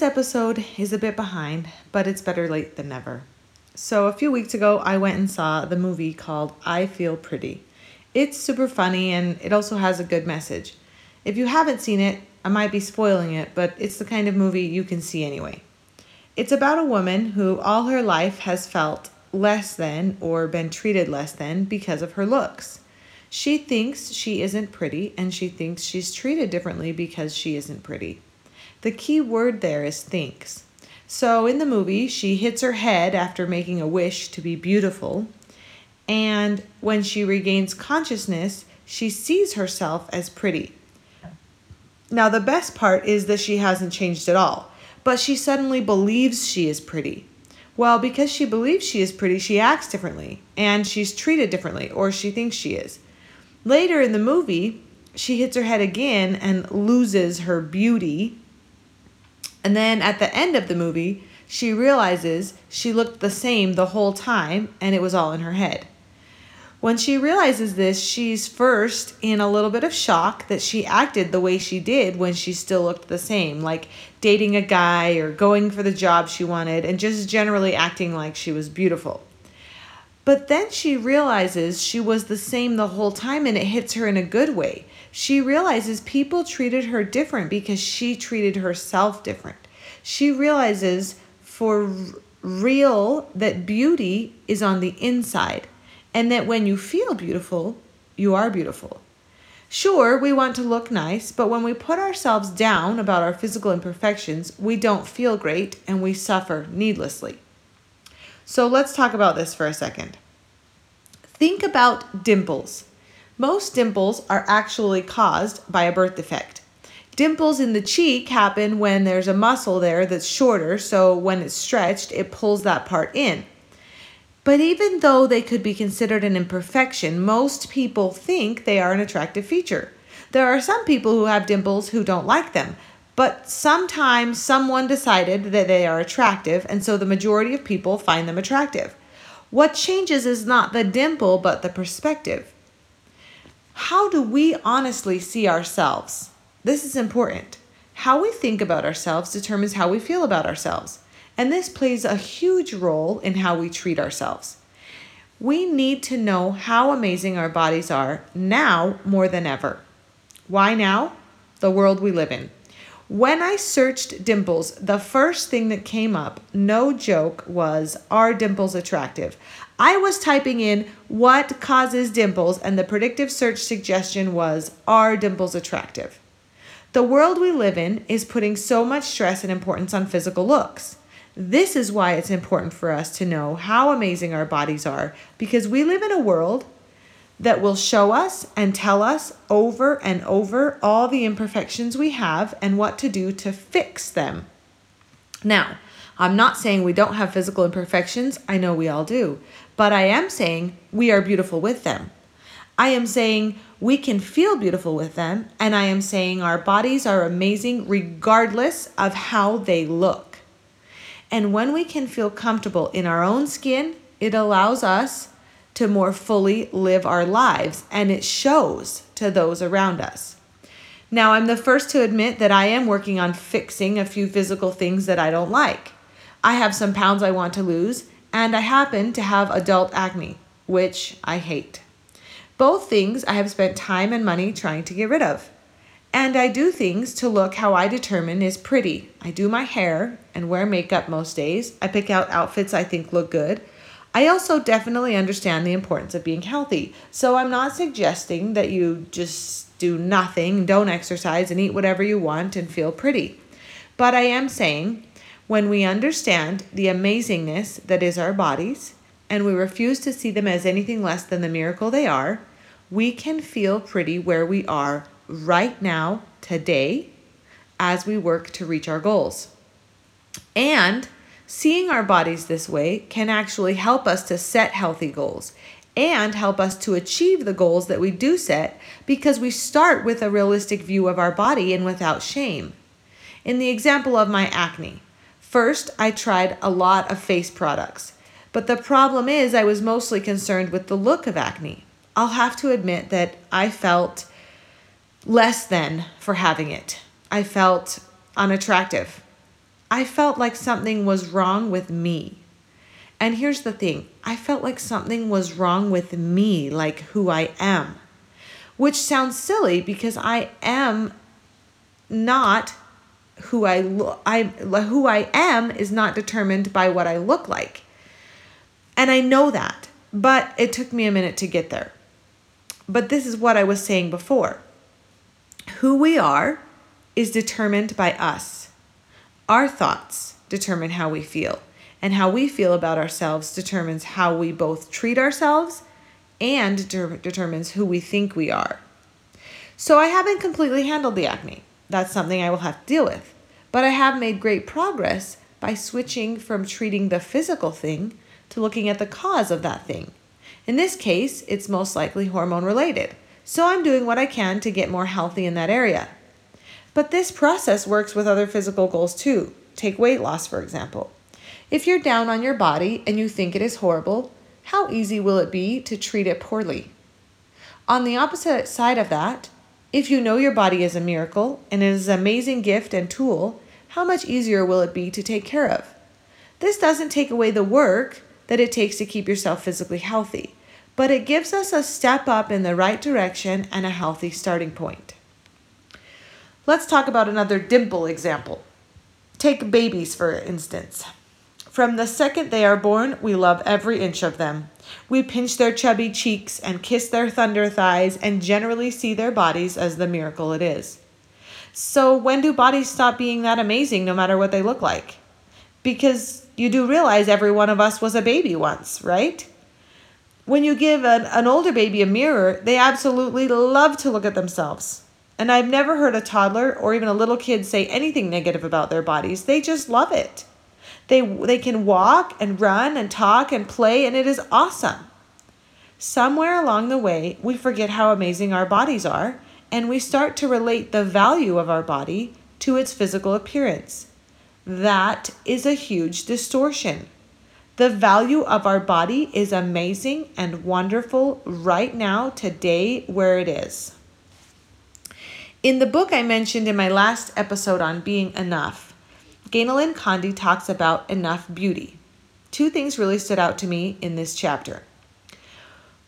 this episode is a bit behind, but it's better late than never. So, a few weeks ago, I went and saw the movie called I Feel Pretty. It's super funny and it also has a good message. If you haven't seen it, I might be spoiling it, but it's the kind of movie you can see anyway. It's about a woman who all her life has felt less than or been treated less than because of her looks. She thinks she isn't pretty and she thinks she's treated differently because she isn't pretty. The key word there is thinks. So in the movie, she hits her head after making a wish to be beautiful. And when she regains consciousness, she sees herself as pretty. Now, the best part is that she hasn't changed at all, but she suddenly believes she is pretty. Well, because she believes she is pretty, she acts differently and she's treated differently, or she thinks she is. Later in the movie, she hits her head again and loses her beauty. And then at the end of the movie, she realizes she looked the same the whole time and it was all in her head. When she realizes this, she's first in a little bit of shock that she acted the way she did when she still looked the same, like dating a guy or going for the job she wanted and just generally acting like she was beautiful. But then she realizes she was the same the whole time and it hits her in a good way. She realizes people treated her different because she treated herself different. She realizes for real that beauty is on the inside and that when you feel beautiful, you are beautiful. Sure, we want to look nice, but when we put ourselves down about our physical imperfections, we don't feel great and we suffer needlessly. So let's talk about this for a second. Think about dimples. Most dimples are actually caused by a birth defect. Dimples in the cheek happen when there's a muscle there that's shorter, so when it's stretched, it pulls that part in. But even though they could be considered an imperfection, most people think they are an attractive feature. There are some people who have dimples who don't like them, but sometimes someone decided that they are attractive, and so the majority of people find them attractive. What changes is not the dimple, but the perspective. How do we honestly see ourselves? This is important. How we think about ourselves determines how we feel about ourselves and this plays a huge role in how we treat ourselves. We need to know how amazing our bodies are now more than ever. Why now? The world we live in. When I searched dimples, the first thing that came up, no joke, was Are dimples attractive? I was typing in what causes dimples, and the predictive search suggestion was Are dimples attractive? The world we live in is putting so much stress and importance on physical looks. This is why it's important for us to know how amazing our bodies are because we live in a world that will show us and tell us over and over all the imperfections we have and what to do to fix them. Now, I'm not saying we don't have physical imperfections, I know we all do, but I am saying we are beautiful with them. I am saying we can feel beautiful with them, and I am saying our bodies are amazing regardless of how they look. And when we can feel comfortable in our own skin, it allows us to more fully live our lives and it shows to those around us. Now, I'm the first to admit that I am working on fixing a few physical things that I don't like. I have some pounds I want to lose, and I happen to have adult acne, which I hate. Both things I have spent time and money trying to get rid of. And I do things to look how I determine is pretty. I do my hair and wear makeup most days. I pick out outfits I think look good. I also definitely understand the importance of being healthy. So I'm not suggesting that you just do nothing, don't exercise, and eat whatever you want and feel pretty. But I am saying when we understand the amazingness that is our bodies and we refuse to see them as anything less than the miracle they are, we can feel pretty where we are right now, today, as we work to reach our goals. And seeing our bodies this way can actually help us to set healthy goals and help us to achieve the goals that we do set because we start with a realistic view of our body and without shame. In the example of my acne, first I tried a lot of face products, but the problem is I was mostly concerned with the look of acne. I'll have to admit that I felt less than for having it. I felt unattractive. I felt like something was wrong with me. And here's the thing I felt like something was wrong with me, like who I am, which sounds silly because I am not who I look I who I am is not determined by what I look like. And I know that, but it took me a minute to get there. But this is what I was saying before. Who we are is determined by us. Our thoughts determine how we feel, and how we feel about ourselves determines how we both treat ourselves and de- determines who we think we are. So I haven't completely handled the acne. That's something I will have to deal with. But I have made great progress by switching from treating the physical thing to looking at the cause of that thing. In this case, it's most likely hormone related. So I'm doing what I can to get more healthy in that area. But this process works with other physical goals too. Take weight loss, for example. If you're down on your body and you think it is horrible, how easy will it be to treat it poorly? On the opposite side of that, if you know your body is a miracle and it is an amazing gift and tool, how much easier will it be to take care of? This doesn't take away the work that it takes to keep yourself physically healthy, but it gives us a step up in the right direction and a healthy starting point. Let's talk about another dimple example. Take babies, for instance. From the second they are born, we love every inch of them. We pinch their chubby cheeks and kiss their thunder thighs and generally see their bodies as the miracle it is. So, when do bodies stop being that amazing no matter what they look like? Because you do realize every one of us was a baby once, right? When you give an, an older baby a mirror, they absolutely love to look at themselves. And I've never heard a toddler or even a little kid say anything negative about their bodies. They just love it. They, they can walk and run and talk and play, and it is awesome. Somewhere along the way, we forget how amazing our bodies are, and we start to relate the value of our body to its physical appearance. That is a huge distortion. The value of our body is amazing and wonderful right now, today, where it is. In the book I mentioned in my last episode on being enough, Ganel-Lyn Condie talks about enough beauty. Two things really stood out to me in this chapter.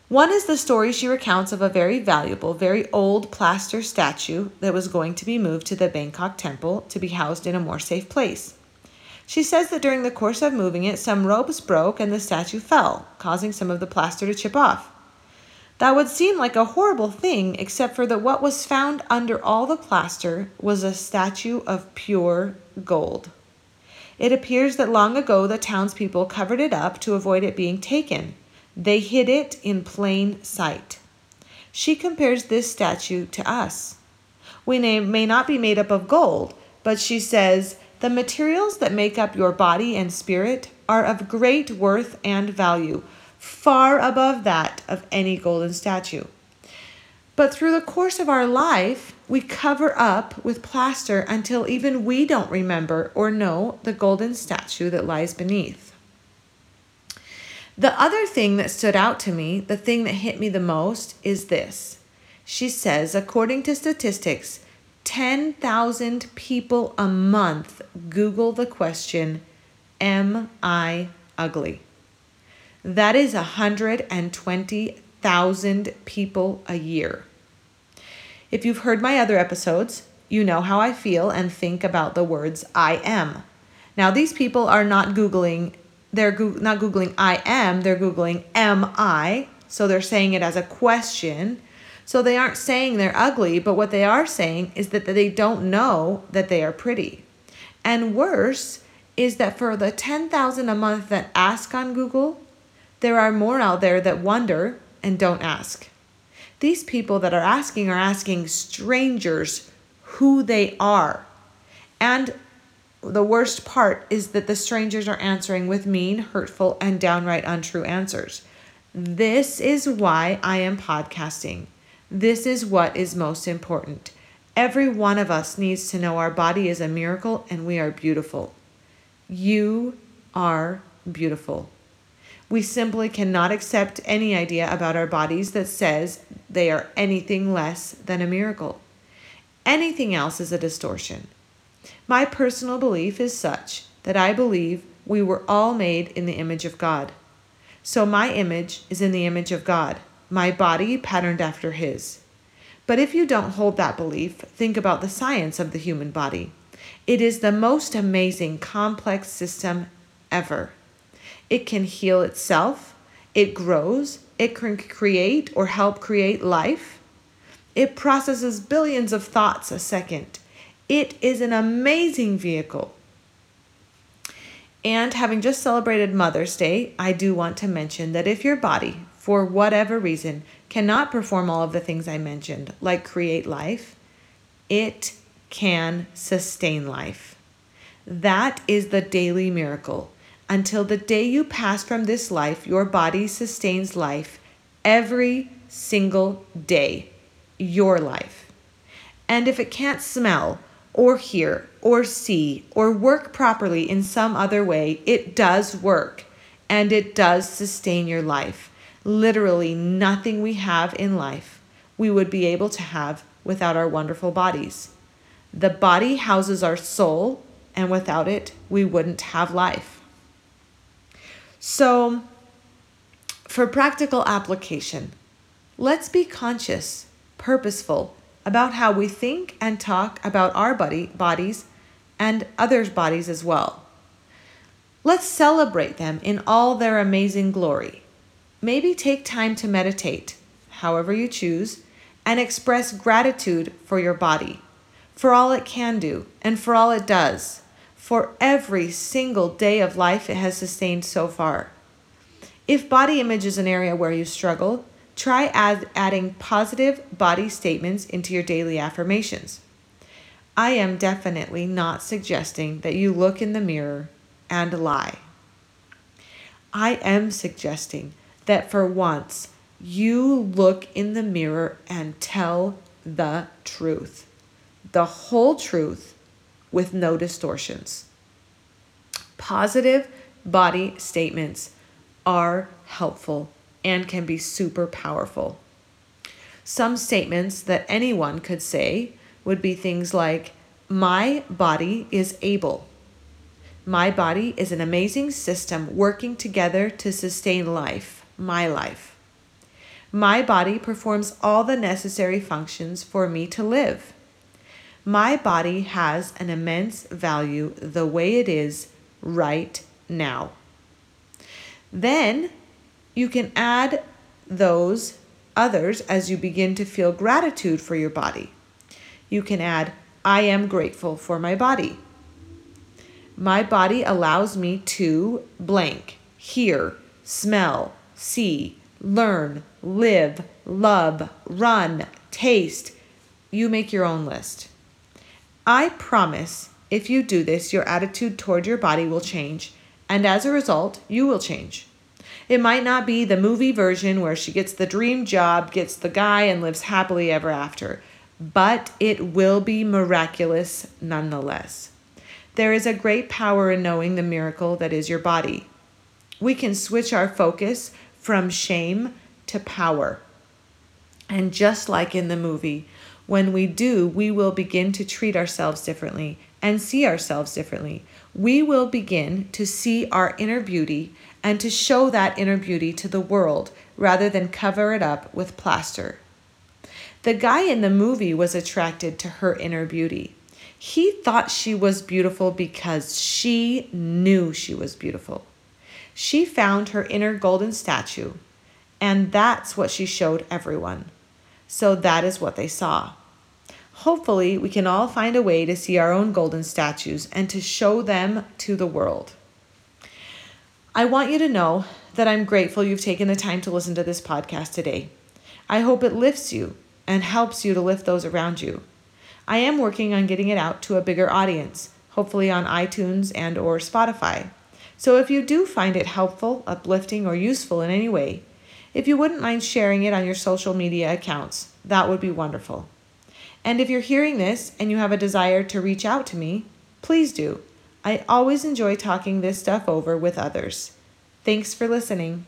One is the story she recounts of a very valuable, very old plaster statue that was going to be moved to the Bangkok temple to be housed in a more safe place. She says that during the course of moving it, some ropes broke and the statue fell, causing some of the plaster to chip off. That would seem like a horrible thing, except for that what was found under all the plaster was a statue of pure gold. It appears that long ago the townspeople covered it up to avoid it being taken. They hid it in plain sight. She compares this statue to us. We may not be made up of gold, but she says, the materials that make up your body and spirit are of great worth and value far above that of any golden statue. But through the course of our life, we cover up with plaster until even we don't remember or know the golden statue that lies beneath. The other thing that stood out to me, the thing that hit me the most, is this. She says, according to statistics, 10,000 people a month Google the question, Am I ugly? That is 120,000 people a year. If you've heard my other episodes, you know how I feel and think about the words I am. Now, these people are not Googling, they're go- not Googling I am, they're Googling am I. So they're saying it as a question. So they aren't saying they're ugly, but what they are saying is that they don't know that they are pretty. And worse is that for the 10,000 a month that ask on Google, there are more out there that wonder and don't ask. These people that are asking are asking strangers who they are. And the worst part is that the strangers are answering with mean, hurtful, and downright untrue answers. This is why I am podcasting. This is what is most important. Every one of us needs to know our body is a miracle and we are beautiful. You are beautiful. We simply cannot accept any idea about our bodies that says they are anything less than a miracle. Anything else is a distortion. My personal belief is such that I believe we were all made in the image of God. So my image is in the image of God, my body patterned after His. But if you don't hold that belief, think about the science of the human body. It is the most amazing, complex system ever. It can heal itself, it grows, it can create or help create life. It processes billions of thoughts a second. It is an amazing vehicle. And having just celebrated Mother's Day, I do want to mention that if your body, for whatever reason, cannot perform all of the things I mentioned, like create life, it can sustain life. That is the daily miracle. Until the day you pass from this life, your body sustains life every single day. Your life. And if it can't smell, or hear, or see, or work properly in some other way, it does work and it does sustain your life. Literally, nothing we have in life we would be able to have without our wonderful bodies. The body houses our soul, and without it, we wouldn't have life. So, for practical application, let's be conscious, purposeful about how we think and talk about our body, bodies and others' bodies as well. Let's celebrate them in all their amazing glory. Maybe take time to meditate, however you choose, and express gratitude for your body, for all it can do, and for all it does, for every single day of life it has sustained so far. If body image is an area where you struggle, try add, adding positive body statements into your daily affirmations. I am definitely not suggesting that you look in the mirror and lie. I am suggesting that for once you look in the mirror and tell the truth, the whole truth with no distortions. Positive body statements are helpful and can be super powerful. Some statements that anyone could say would be things like, My body is able. My body is an amazing system working together to sustain life, my life. My body performs all the necessary functions for me to live. My body has an immense value the way it is right now. Then you can add those others as you begin to feel gratitude for your body. You can add, I am grateful for my body. My body allows me to blank, hear, smell, see, learn, live, love, run, taste. You make your own list. I promise if you do this, your attitude toward your body will change, and as a result, you will change. It might not be the movie version where she gets the dream job, gets the guy, and lives happily ever after, but it will be miraculous nonetheless. There is a great power in knowing the miracle that is your body. We can switch our focus from shame to power. And just like in the movie, when we do, we will begin to treat ourselves differently and see ourselves differently. We will begin to see our inner beauty and to show that inner beauty to the world rather than cover it up with plaster. The guy in the movie was attracted to her inner beauty. He thought she was beautiful because she knew she was beautiful. She found her inner golden statue, and that's what she showed everyone. So that is what they saw. Hopefully, we can all find a way to see our own golden statues and to show them to the world. I want you to know that I'm grateful you've taken the time to listen to this podcast today. I hope it lifts you and helps you to lift those around you. I am working on getting it out to a bigger audience, hopefully on iTunes and or Spotify. So if you do find it helpful, uplifting or useful in any way, if you wouldn't mind sharing it on your social media accounts, that would be wonderful. And if you're hearing this and you have a desire to reach out to me, please do. I always enjoy talking this stuff over with others. Thanks for listening.